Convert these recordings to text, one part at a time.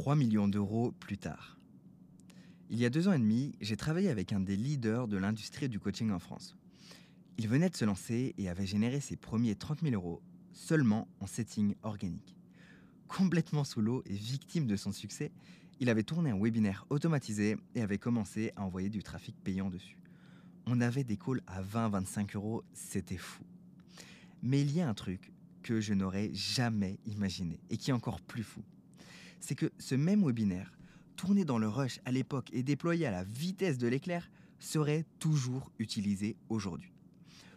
3 millions d'euros plus tard. Il y a deux ans et demi, j'ai travaillé avec un des leaders de l'industrie du coaching en France. Il venait de se lancer et avait généré ses premiers 30 000 euros seulement en setting organique. Complètement sous l'eau et victime de son succès, il avait tourné un webinaire automatisé et avait commencé à envoyer du trafic payant dessus. On avait des calls à 20-25 euros, c'était fou. Mais il y a un truc que je n'aurais jamais imaginé et qui est encore plus fou. C'est que ce même webinaire, tourné dans le rush à l'époque et déployé à la vitesse de l'éclair, serait toujours utilisé aujourd'hui.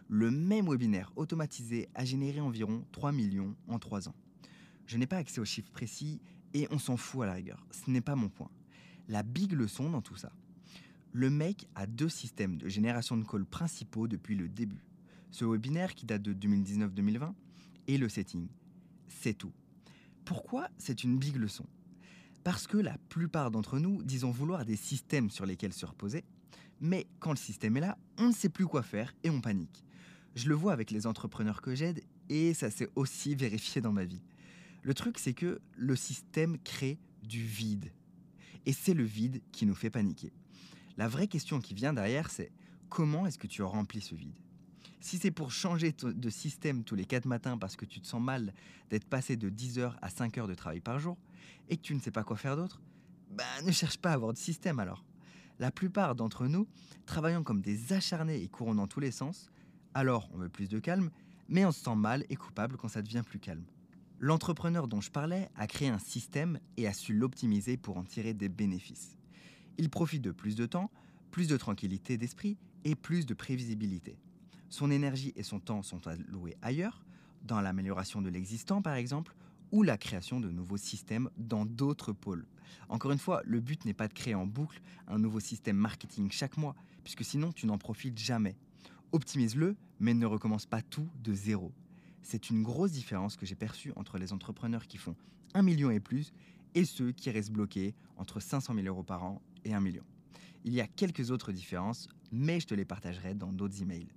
Le même webinaire automatisé a généré environ 3 millions en 3 ans. Je n'ai pas accès aux chiffres précis et on s'en fout à la rigueur. Ce n'est pas mon point. La big leçon dans tout ça. Le mec a deux systèmes de génération de calls principaux depuis le début. Ce webinaire qui date de 2019-2020 et le setting. C'est tout. Pourquoi c'est une big leçon? Parce que la plupart d'entre nous disons vouloir des systèmes sur lesquels se reposer, mais quand le système est là, on ne sait plus quoi faire et on panique. Je le vois avec les entrepreneurs que j'aide et ça s'est aussi vérifié dans ma vie. Le truc, c'est que le système crée du vide. Et c'est le vide qui nous fait paniquer. La vraie question qui vient derrière, c'est comment est-ce que tu remplis ce vide? Si c'est pour changer de système tous les 4 matins parce que tu te sens mal d'être passé de 10 heures à 5 heures de travail par jour et que tu ne sais pas quoi faire d'autre, bah ne cherche pas à avoir de système alors. La plupart d'entre nous travaillons comme des acharnés et courons dans tous les sens, alors on veut plus de calme, mais on se sent mal et coupable quand ça devient plus calme. L'entrepreneur dont je parlais a créé un système et a su l'optimiser pour en tirer des bénéfices. Il profite de plus de temps, plus de tranquillité d'esprit et plus de prévisibilité. Son énergie et son temps sont alloués ailleurs, dans l'amélioration de l'existant par exemple, ou la création de nouveaux systèmes dans d'autres pôles. Encore une fois, le but n'est pas de créer en boucle un nouveau système marketing chaque mois, puisque sinon tu n'en profites jamais. Optimise-le, mais ne recommence pas tout de zéro. C'est une grosse différence que j'ai perçue entre les entrepreneurs qui font 1 million et plus et ceux qui restent bloqués entre 500 000 euros par an et 1 million. Il y a quelques autres différences, mais je te les partagerai dans d'autres emails.